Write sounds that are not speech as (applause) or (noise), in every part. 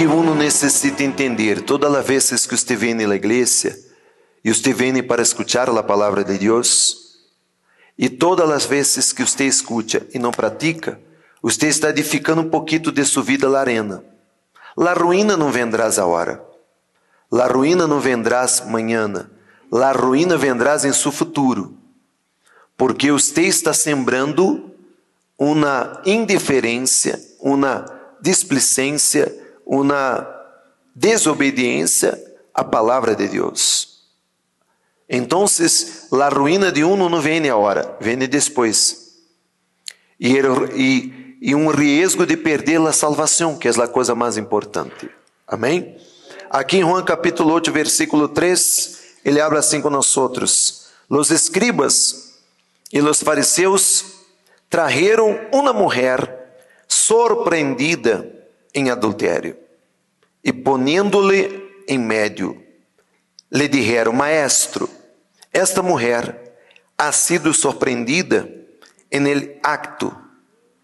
que uno necessita entender. Todas as vezes que você vem na igreja e você vem para escutar a palavra de Deus, e todas as vezes que você escuta e não pratica, você está edificando um pouquinho de sua vida na arena. La ruína não vendrás a hora. La ruína não vendrás amanhã. La ruína vendrás em seu futuro. Porque você está sembrando uma indiferença, uma displicência, uma desobediência à palavra de Deus. Então, a ruína de um não vem agora, vem depois. E, e, e um risco de perder a salvação, que é a coisa mais importante. Amém? Aqui em Juan capítulo 8, versículo 3, ele habla assim com nós outros. Los escribas e los fariseus trajeron uma mulher surpreendida em adultério. E poniendo-lhe em médio, lhe dijeron: Maestro, esta mulher ha sido surpreendida en el acto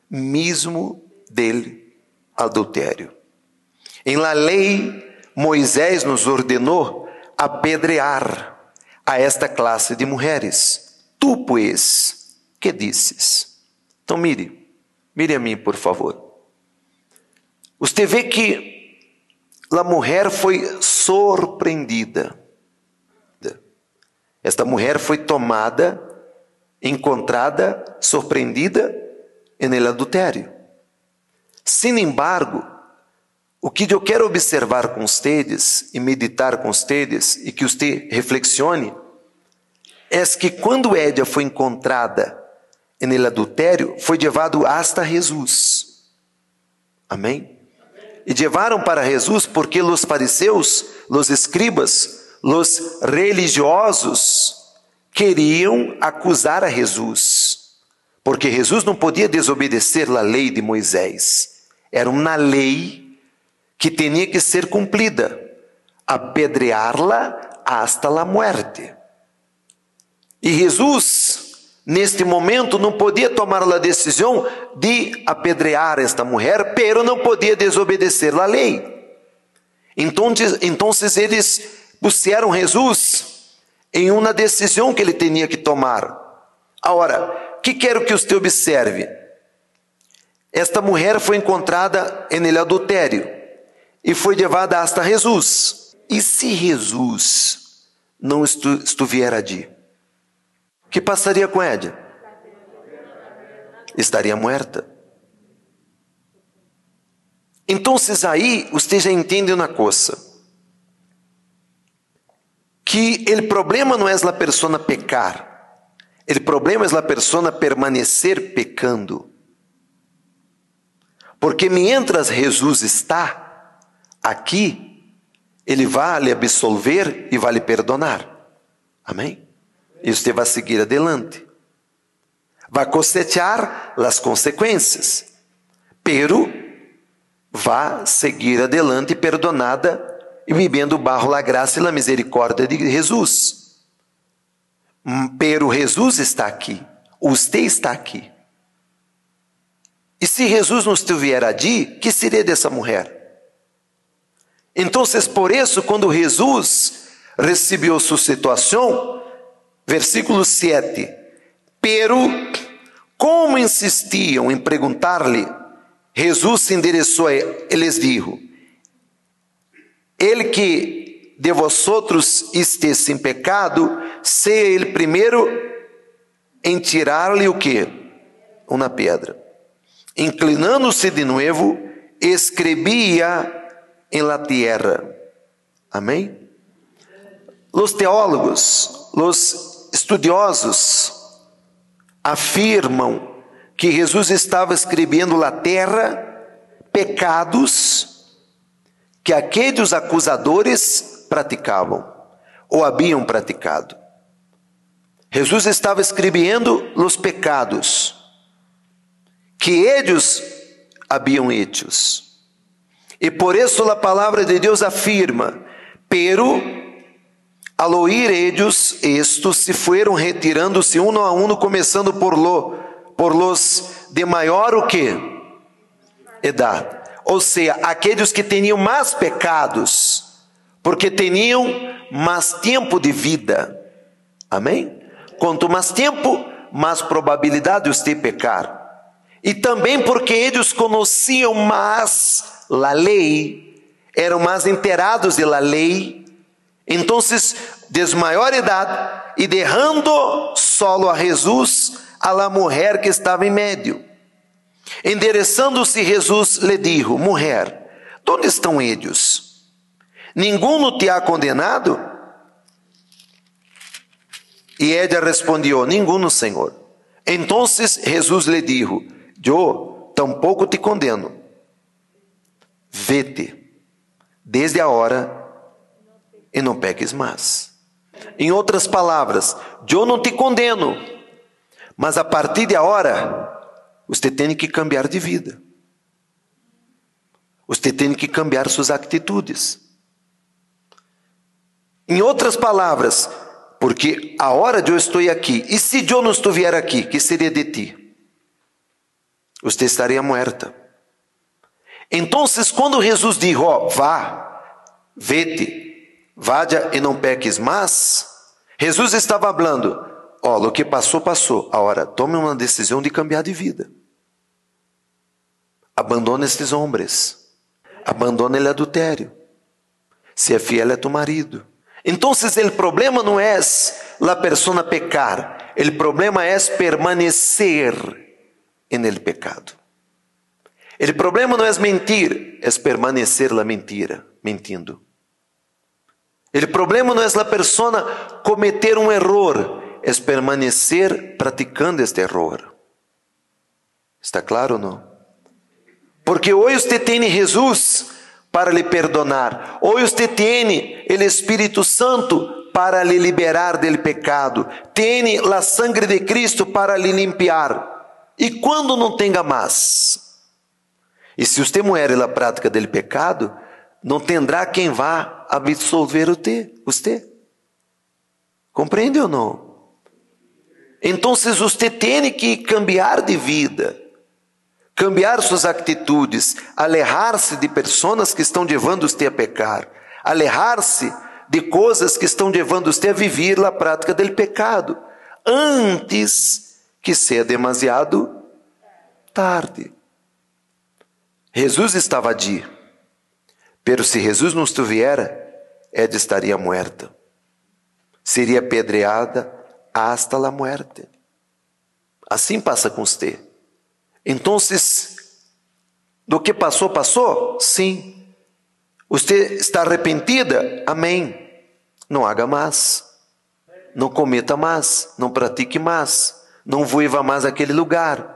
mismo del adultério. Em la lei, Moisés nos ordenou apedrear a esta classe de mulheres. Tu, pois, que dizes? Então, mire, mire a mim, por favor. Você vê que a mulher foi surpreendida. Esta mulher foi tomada, encontrada, surpreendida no adultério. Sin embargo, o que eu quero observar com vocês e meditar com vocês e que você reflexione é que quando Édia foi encontrada no adultério, foi levado hasta Jesus. Amém? E levaram para Jesus porque os fariseus, os escribas, os religiosos queriam acusar a Jesus, porque Jesus não podia desobedecer a lei de Moisés. Era uma lei que tinha que ser cumprida, apedreá-la hasta la muerte. E Jesus neste momento não podia tomar a decisão de apedrear esta mulher, pero não podia desobedecer a lei. Então, então eles puseram Jesus em uma decisão que ele tinha que tomar. Agora, que quero que você observe? Esta mulher foi encontrada em adultério e foi levada hasta Jesus. E se Jesus não estiver ali? Que passaria com Édia? Estaria morta. Então, aí, você já entende uma coisa. Que o problema não é a pessoa pecar. O problema é a pessoa permanecer pecando. Porque mientras Jesus está aqui, Ele vai lhe absolver e vai lhe perdonar. Amém? E você vai seguir adelante. Vai cosechar as consequências, pero vai seguir adelante perdonada e vivendo barro la graça e a misericórdia de Jesus. Pero Jesus está aqui, você está aqui. E se Jesus não estiver ali, que seria dessa mulher? Então, por isso, quando Jesus recebeu sua situação, Versículo 7. Pero, como insistiam em perguntar-lhe, Jesus se endereçou e lhes dijo: Ele que de vosotros esteja sem pecado, seja ele primeiro em tirar-lhe o que? Uma pedra. Inclinando-se de novo, escrevia em la tierra. Amém? Os teólogos, os Estudiosos afirmam que Jesus estava escrevendo na terra pecados que aqueles acusadores praticavam ou haviam praticado. Jesus estava escrevendo os pecados que eles haviam hechos. E por isso a palavra de Deus afirma: pero Al oír ellos estos se fueron retirándose uno a uno, começando por lo, por los de maior o que? Edad. ou seja, aqueles que tinham mais pecados, porque tinham mais tempo de vida. Amém? Quanto mais tempo, mais probabilidade de pecar. E também porque eles conheciam mais a lei, eram mais enterados da lei, então, de maior idade, e derrando solo a Jesus, a la mulher que estava em meio. Endereçando-se, Jesus lhe disse: Mulher, onde estão eles? Ninguno te ha condenado? E ela respondeu: Ninguno, Senhor. Então Jesus lhe disse: Eu tampouco te condeno. Vete, desde a hora, e não peques mais. Em outras palavras, eu não te condeno, mas a partir de agora, você tem que cambiar de vida. Você tem que cambiar suas atitudes. Em outras palavras, porque a hora de eu estou aqui, e se eu não estiver aqui, que seria de ti? Você estaria morta. Então, quando Jesus ó, oh, vá, vete, vá e não peques mais, Jesus estava falando, oh, o que passou, passou. Agora, tome uma decisão de cambiar de vida. Abandona estes homens. Abandona o adultério. Se é fiel a tu marido. Então, o problema não é a pessoa pecar, o problema é permanecer el pecado. O problema não é mentir, é permanecer la mentira, mentindo. O problema não é a pessoa cometer um erro, é permanecer praticando este erro. Está claro ou não? Porque hoje você tem Jesus para lhe perdonar, hoje você tem o Espírito Santo para lhe liberar do pecado, tem a sangre de Cristo para lhe limpar. E quando não tenha mais? E se você muere na prática do pecado, não tendrá quem vá absolver você. Compreende ou não? Então você tem que cambiar de vida, cambiar suas atitudes, alejar-se de pessoas que estão levando você a pecar, alejar-se de coisas que estão levando você a viver a prática do pecado, antes que seja demasiado tarde. Jesus estava ali, pero se Jesus não estivesse, ela estaria muerta. Seria pedreada hasta la muerte. Assim passa com você. Então, do que passou, passou? Sim. Você está arrependida? Amém. Não haga mais. Não cometa mais. Não pratique mais. Não voiva mais aquele lugar.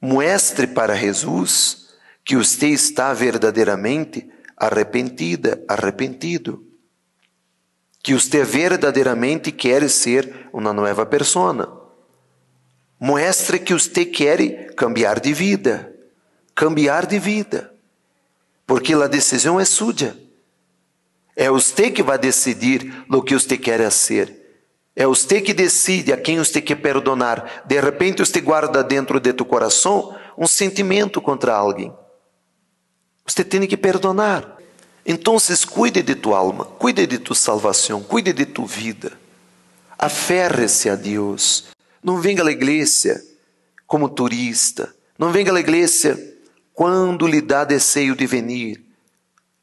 Muestre para Jesus que você está verdadeiramente arrependida, arrependido. Que você verdadeiramente quer ser uma nova pessoa. Muestre que você quer cambiar de vida. Cambiar de vida. Porque a decisão é sua. É você que vai decidir o que você quer ser. É você que decide a quem você quer perdonar. De repente você guarda dentro de tu coração um sentimento contra alguém. Você tem que perdonar. Então, cuide de tua alma, cuide de tua salvação, cuide de tua vida. Aferre-se a Deus. Não venha à igreja como turista. Não venha à igreja quando lhe dá desejo de venir.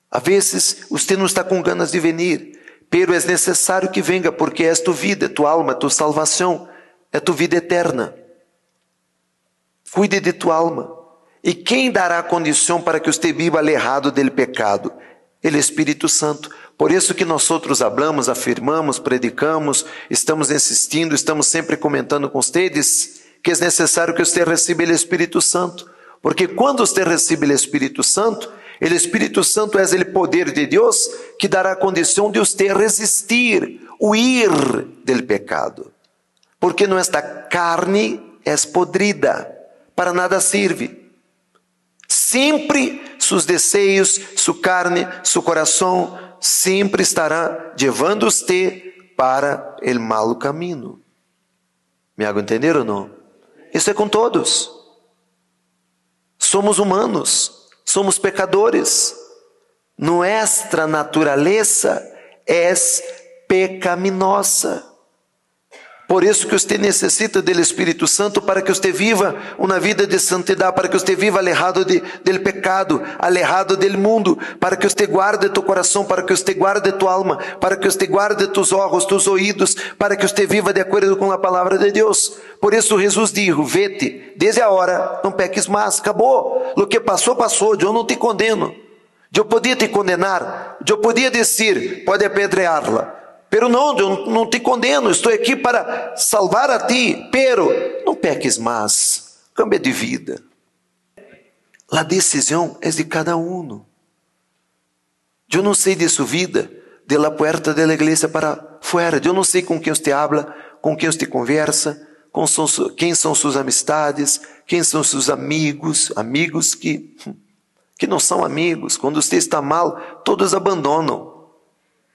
Às vezes, você não está com ganas de venir pero é necessário que venga, porque é tu vida, tu alma, tu salvação, é tu vida eterna. Cuide de tua alma. E quem dará condição para que você viva alejado del pecado? Ele Espírito Santo. Por isso que nós outros hablamos, afirmamos, predicamos, estamos insistindo, estamos sempre comentando com vocês que é necessário que você receba o Espírito Santo. Porque quando você recebe o Espírito Santo, o Espírito Santo é o poder de Deus que dará condição de você resistir, huir del pecado. Porque nuestra carne é podrida, para nada serve. Sempre seus desejos, sua carne, seu coração, sempre estará levando você para o mau caminho. Me hago entender ou não? Isso é com todos. Somos humanos. somos pecadores. Nuestra natureza é pecaminosa. Por isso que você necessita do Espírito Santo para que você viva uma vida de santidade, para que você viva alejado de, del pecado, alejado del mundo, para que você guarde tu coração, para que você guarde tu alma, para que você guarde tus olhos, tus ouvidos, para que você viva de acordo com a palavra de Deus. Por isso Jesus disse: Vete, desde a hora, não peques mais, acabou. O que passou, passou, eu não te condeno. Eu podia te condenar, eu podia dizer, pode apedreá-la, Pero não, eu não te condeno, estou aqui para salvar a ti. Pero não peques mais, cambia de vida. A decisão é de cada um. Eu não sei de sua vida, de la puerta da igreja para fora. Eu não sei com quem você habla, com quem você conversa, com quem são suas amistades, quem são seus amigos, amigos que que não são amigos. Quando você está mal, todos abandonam.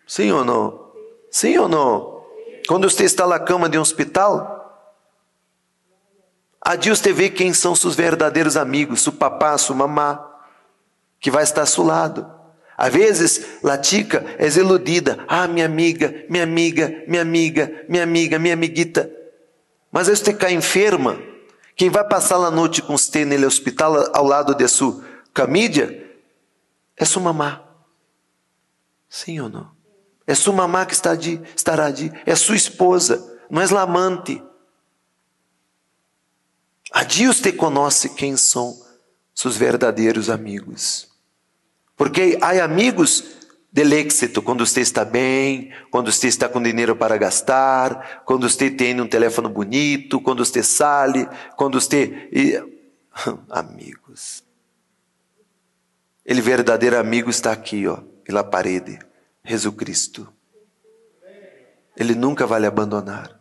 Sim ou não? Sim ou não? Quando você está na cama de um hospital, ali você vê quem são seus verdadeiros amigos, seu papá, sua mamá, que vai estar ao seu lado. Às vezes, a tica é iludida. Ah, minha amiga, minha amiga, minha amiga, minha amiga, minha amiguita. Mas aí você cai enferma. Quem vai passar a noite com você no hospital ao lado de sua camídia é sua mamá. Sim ou não? É sua mamá que está ali, estará ali. É sua esposa, não é la amante. Ali você conhece quem são seus verdadeiros amigos. Porque há amigos del êxito, quando você está bem, quando você está com dinheiro para gastar, quando você tem um telefone bonito, quando você sale, quando você. (laughs) Amigos. Ele verdadeiro amigo está aqui, ó, pela parede. Jesus Cristo. Ele nunca vai lhe abandonar,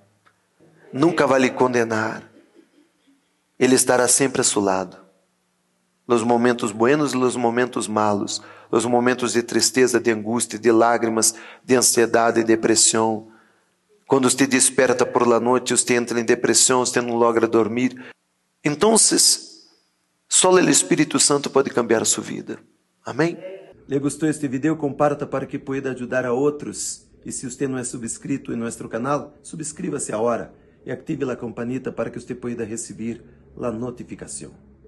nunca vai lhe condenar. Ele estará sempre a seu lado. Nos momentos buenos e nos momentos malos, nos momentos de tristeza, de angústia, de lágrimas, de ansiedade e depressão. Quando você desperta por la noite, você entra em depressão, você não logra dormir. Então, só o Espírito Santo pode cambiar a sua vida. Amém? Le gostou este vídeo? Comparta para que pueda ajudar a outros. E se você não é subscrito em nosso canal, subscreva-se agora e ative a campanita para que você pueda receber a notificação.